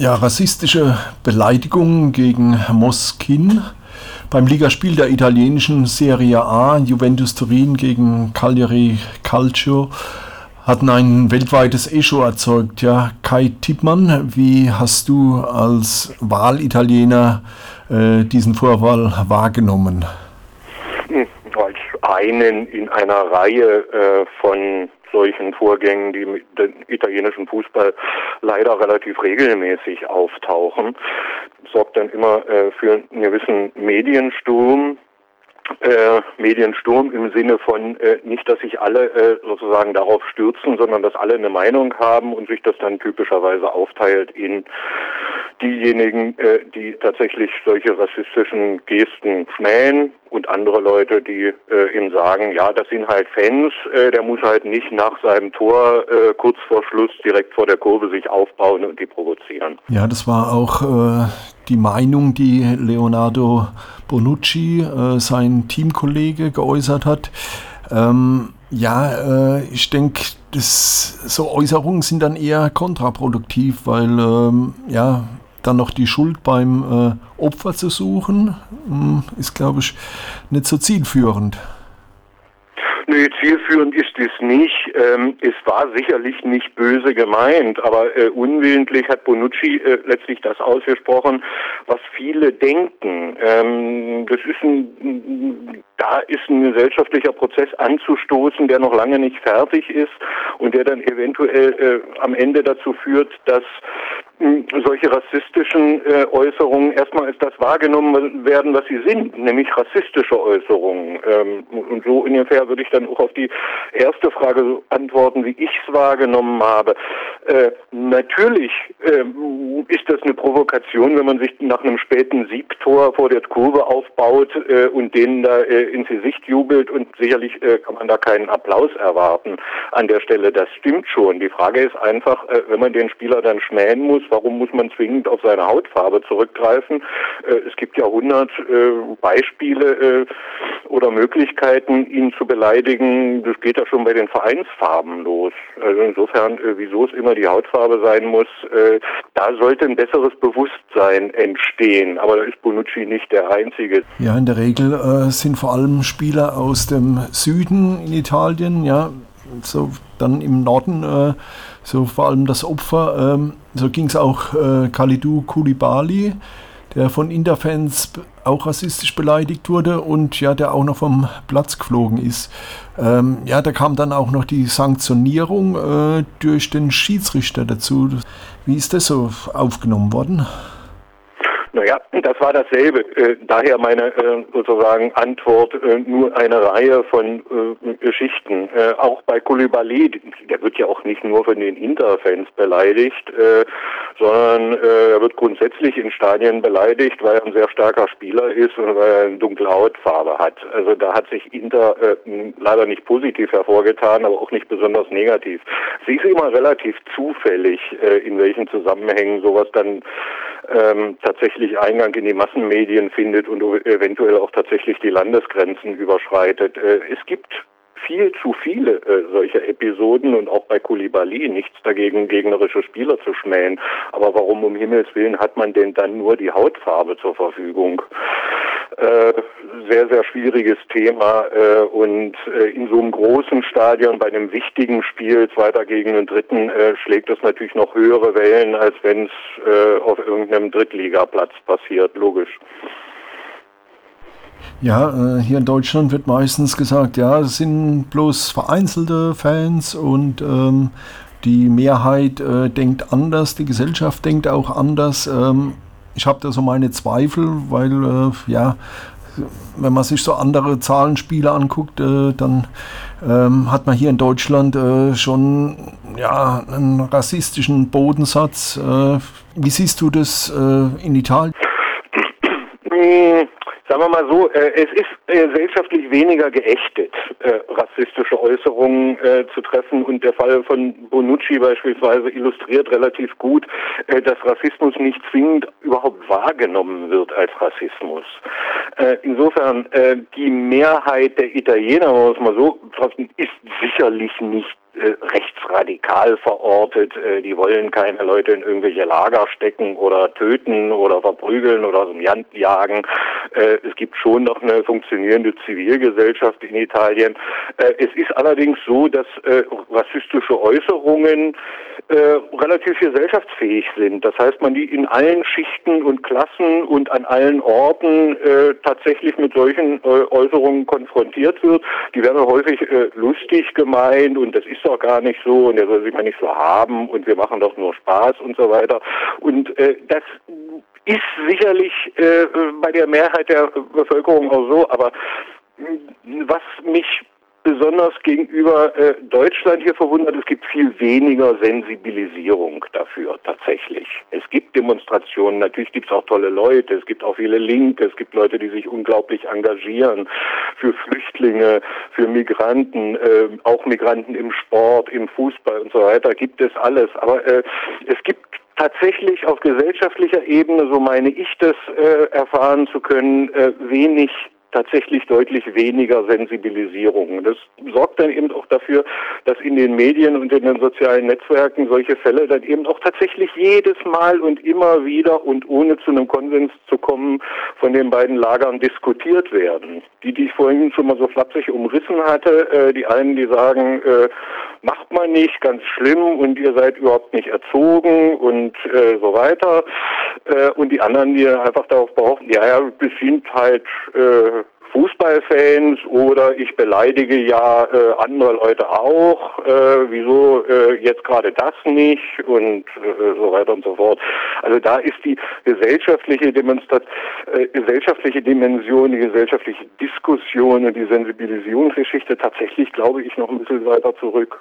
Ja, rassistische Beleidigungen gegen Moskin beim Ligaspiel der italienischen Serie A, Juventus Turin gegen Cagliari Calcio, hatten ein weltweites Echo erzeugt. Ja, Kai Tippmann, wie hast du als Wahlitaliener äh, diesen Vorfall wahrgenommen? Als einen in einer Reihe äh, von solchen Vorgängen, die mit dem italienischen Fußball leider relativ regelmäßig auftauchen, sorgt dann immer äh, für einen gewissen Mediensturm, äh, Mediensturm im Sinne von äh, nicht, dass sich alle äh, sozusagen darauf stürzen, sondern dass alle eine Meinung haben und sich das dann typischerweise aufteilt in diejenigen, äh, die tatsächlich solche rassistischen Gesten schmähen und andere Leute, die äh, ihm sagen, ja, das sind halt Fans, äh, der muss halt nicht nach seinem Tor äh, kurz vor Schluss direkt vor der Kurve sich aufbauen und die provozieren. Ja, das war auch äh, die Meinung, die Leonardo Bonucci, äh, sein Teamkollege, geäußert hat. Ähm, ja, äh, ich denke, so Äußerungen sind dann eher kontraproduktiv, weil ähm, ja, dann noch die Schuld beim äh, Opfer zu suchen, hm, ist, glaube ich, nicht so zielführend. Nee, zielführend ist es nicht. Ähm, es war sicherlich nicht böse gemeint, aber äh, unwillentlich hat Bonucci äh, letztlich das ausgesprochen, was viele denken. Ähm, das ist ein, da ist ein gesellschaftlicher Prozess anzustoßen, der noch lange nicht fertig ist und der dann eventuell äh, am Ende dazu führt, dass solche rassistischen äh, Äußerungen erstmal als das wahrgenommen werden, was sie sind, nämlich rassistische Äußerungen. Ähm, und so ungefähr würde ich dann auch auf die erste Frage antworten, wie ich es wahrgenommen habe. Äh, natürlich äh, ist das eine Provokation, wenn man sich nach einem späten Siegtor vor der Kurve aufbaut äh, und denen da äh, ins Gesicht jubelt und sicherlich äh, kann man da keinen Applaus erwarten an der Stelle. Das stimmt schon. Die Frage ist einfach, wenn man den Spieler dann schmähen muss, Warum muss man zwingend auf seine Hautfarbe zurückgreifen? Äh, es gibt ja hundert äh, Beispiele äh, oder Möglichkeiten, ihn zu beleidigen. Das geht ja schon bei den Vereinsfarben los. Also insofern, wieso es immer die Hautfarbe sein muss, da sollte ein besseres Bewusstsein entstehen. Aber da ist Bonucci nicht der Einzige. Ja, in der Regel äh, sind vor allem Spieler aus dem Süden in Italien, ja, so dann im Norden äh, so vor allem das Opfer. Ähm, so ging es auch äh, Khalidou Koulibaly, der von Interfans auch rassistisch beleidigt wurde und ja, der auch noch vom Platz geflogen ist. Ähm, ja, da kam dann auch noch die Sanktionierung äh, durch den Schiedsrichter dazu. Wie ist das so aufgenommen worden? Naja, das war dasselbe. Äh, daher meine äh, sozusagen Antwort äh, nur eine Reihe von äh, Geschichten. Äh, auch bei Koulibaly, der wird ja auch nicht nur von den Interfans beleidigt, äh, sondern er wird grundsätzlich in Stadien beleidigt, weil er ein sehr starker Spieler ist und weil er eine dunkle Hautfarbe hat. Also da hat sich Inter leider nicht positiv hervorgetan, aber auch nicht besonders negativ. Sie ist immer relativ zufällig, in welchen Zusammenhängen sowas dann ähm, tatsächlich Eingang in die Massenmedien findet und eventuell auch tatsächlich die Landesgrenzen überschreitet. Äh, es gibt viel zu viele äh, solcher Episoden und auch bei Kulibali nichts dagegen, gegnerische Spieler zu schmähen. Aber warum um Himmels Willen hat man denn dann nur die Hautfarbe zur Verfügung? Äh, sehr, sehr schwieriges Thema äh, und äh, in so einem großen Stadion bei einem wichtigen Spiel, zweiter gegen den dritten, schlägt es natürlich noch höhere Wellen, als wenn es auf irgendeinem Drittligaplatz passiert, logisch. Ja, hier in Deutschland wird meistens gesagt, ja, es sind bloß vereinzelte Fans und ähm, die Mehrheit äh, denkt anders, die Gesellschaft denkt auch anders. Ähm, ich habe da so meine Zweifel, weil äh, ja, wenn man sich so andere Zahlenspiele anguckt, äh, dann ähm, hat man hier in Deutschland äh, schon ja, einen rassistischen Bodensatz. Äh, wie siehst du das äh, in Italien? Sagen wir mal so, äh, es ist äh, gesellschaftlich weniger geächtet, äh, rassistische Äußerungen äh, zu treffen und der Fall von Bonucci beispielsweise illustriert relativ gut, äh, dass Rassismus nicht zwingend überhaupt wahrgenommen wird als Rassismus. Äh, insofern, die Mehrheit der Italiener, muss man so betrachten, ist sicherlich nicht äh, rechtsradikal verortet. Äh, die wollen keine Leute in irgendwelche Lager stecken oder töten oder verprügeln oder aus dem Land jagen. Äh, es gibt schon noch eine funktionierende Zivilgesellschaft in Italien. Es ist allerdings so, dass rassistische Äußerungen äh, relativ gesellschaftsfähig sind. Das heißt, man die in allen Schichten und Klassen und an allen Orten äh, tatsächlich mit solchen äh, Äußerungen konfrontiert wird. Die werden häufig äh, lustig gemeint und das ist doch gar nicht so und der soll sich mal nicht so haben und wir machen doch nur Spaß und so weiter. Und äh, das ist sicherlich äh, bei der Mehrheit der Bevölkerung auch so, aber was mich besonders gegenüber äh, Deutschland hier verwundert, es gibt viel weniger Sensibilisierung dafür tatsächlich. Es gibt Demonstrationen, natürlich gibt es auch tolle Leute, es gibt auch viele Linke, es gibt Leute, die sich unglaublich engagieren für Flüchtlinge, für Migranten, äh, auch Migranten im Sport, im Fußball und so weiter, gibt es alles. Aber äh, es gibt tatsächlich auf gesellschaftlicher Ebene, so meine ich das äh, erfahren zu können, äh, wenig tatsächlich deutlich weniger Sensibilisierung. Das sorgt dann eben auch dafür, dass in den Medien und in den sozialen Netzwerken solche Fälle dann eben auch tatsächlich jedes Mal und immer wieder und ohne zu einem Konsens zu kommen, von den beiden Lagern diskutiert werden. Die, die ich vorhin schon mal so flapsig umrissen hatte, äh, die einen, die sagen, äh, macht man nicht, ganz schlimm und ihr seid überhaupt nicht erzogen und äh, so weiter. Äh, und die anderen, die einfach darauf behaupten, ja, ja, wir sind halt äh, Fußballfans oder ich beleidige ja äh, andere Leute auch, äh, wieso äh, jetzt gerade das nicht und äh, so weiter und so fort. Also da ist die gesellschaftliche Demonstrat äh, gesellschaftliche Dimension, die gesellschaftliche Diskussion und die Sensibilisierungsgeschichte tatsächlich, glaube ich, noch ein bisschen weiter zurück.